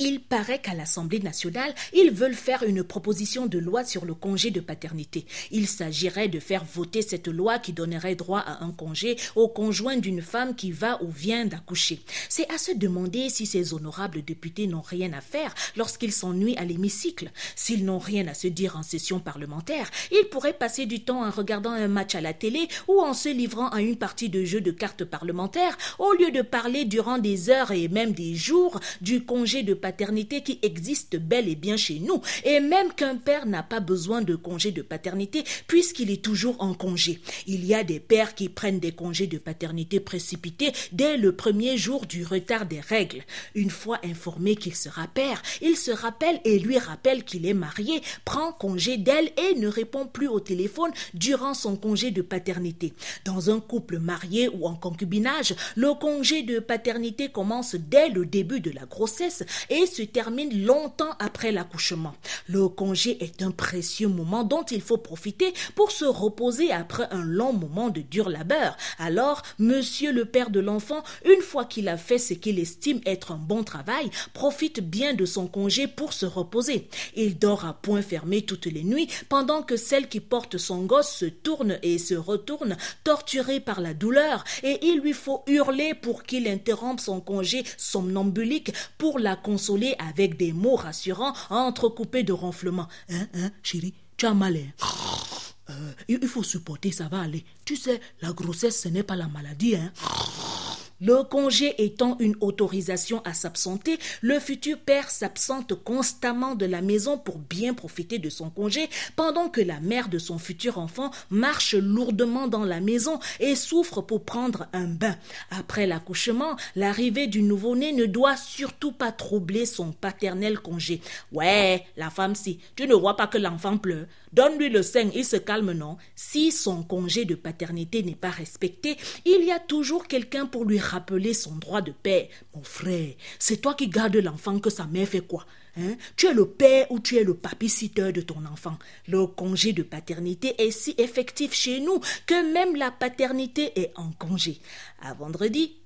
Il paraît qu'à l'Assemblée nationale, ils veulent faire une proposition de loi sur le congé de paternité. Il s'agirait de faire voter cette loi qui donnerait droit à un congé au conjoint d'une femme qui va ou vient d'accoucher. C'est à se demander si ces honorables députés n'ont rien à faire lorsqu'ils s'ennuient à l'hémicycle. S'ils n'ont rien à se dire en session parlementaire, ils pourraient passer du temps en regardant un match à la télé ou en se livrant à une partie de jeu de cartes parlementaires au lieu de parler durant des heures et même des jours du congé de paternité paternité qui existe bel et bien chez nous, et même qu'un père n'a pas besoin de congé de paternité puisqu'il est toujours en congé. Il y a des pères qui prennent des congés de paternité précipités dès le premier jour du retard des règles. Une fois informé qu'il sera père, il se rappelle et lui rappelle qu'il est marié, prend congé d'elle et ne répond plus au téléphone durant son congé de paternité. Dans un couple marié ou en concubinage, le congé de paternité commence dès le début de la grossesse et se termine longtemps après l'accouchement. Le congé est un précieux moment dont il faut profiter pour se reposer après un long moment de dur labeur. Alors, monsieur le père de l'enfant, une fois qu'il a fait ce qu'il estime être un bon travail, profite bien de son congé pour se reposer. Il dort à point fermé toutes les nuits pendant que celle qui porte son gosse se tourne et se retourne, torturée par la douleur, et il lui faut hurler pour qu'il interrompe son congé somnambulique pour la consoler avec des mots rassurants entrecoupés de ronflements. Hein, hein, chérie, tu as mal. Hein? Euh, il faut supporter, ça va aller. Tu sais, la grossesse, ce n'est pas la maladie, hein? Le congé étant une autorisation à s'absenter, le futur père s'absente constamment de la maison pour bien profiter de son congé, pendant que la mère de son futur enfant marche lourdement dans la maison et souffre pour prendre un bain. Après l'accouchement, l'arrivée du nouveau-né ne doit surtout pas troubler son paternel congé. Ouais, la femme si, tu ne vois pas que l'enfant pleure. Donne-lui le sein, il se calme, non Si son congé de paternité n'est pas respecté, il y a toujours quelqu'un pour lui rappeler son droit de père. Mon frère, c'est toi qui gardes l'enfant que sa mère fait quoi Hein? Tu es le père ou tu es le papiciteur de ton enfant. Le congé de paternité est si effectif chez nous que même la paternité est en congé. À vendredi,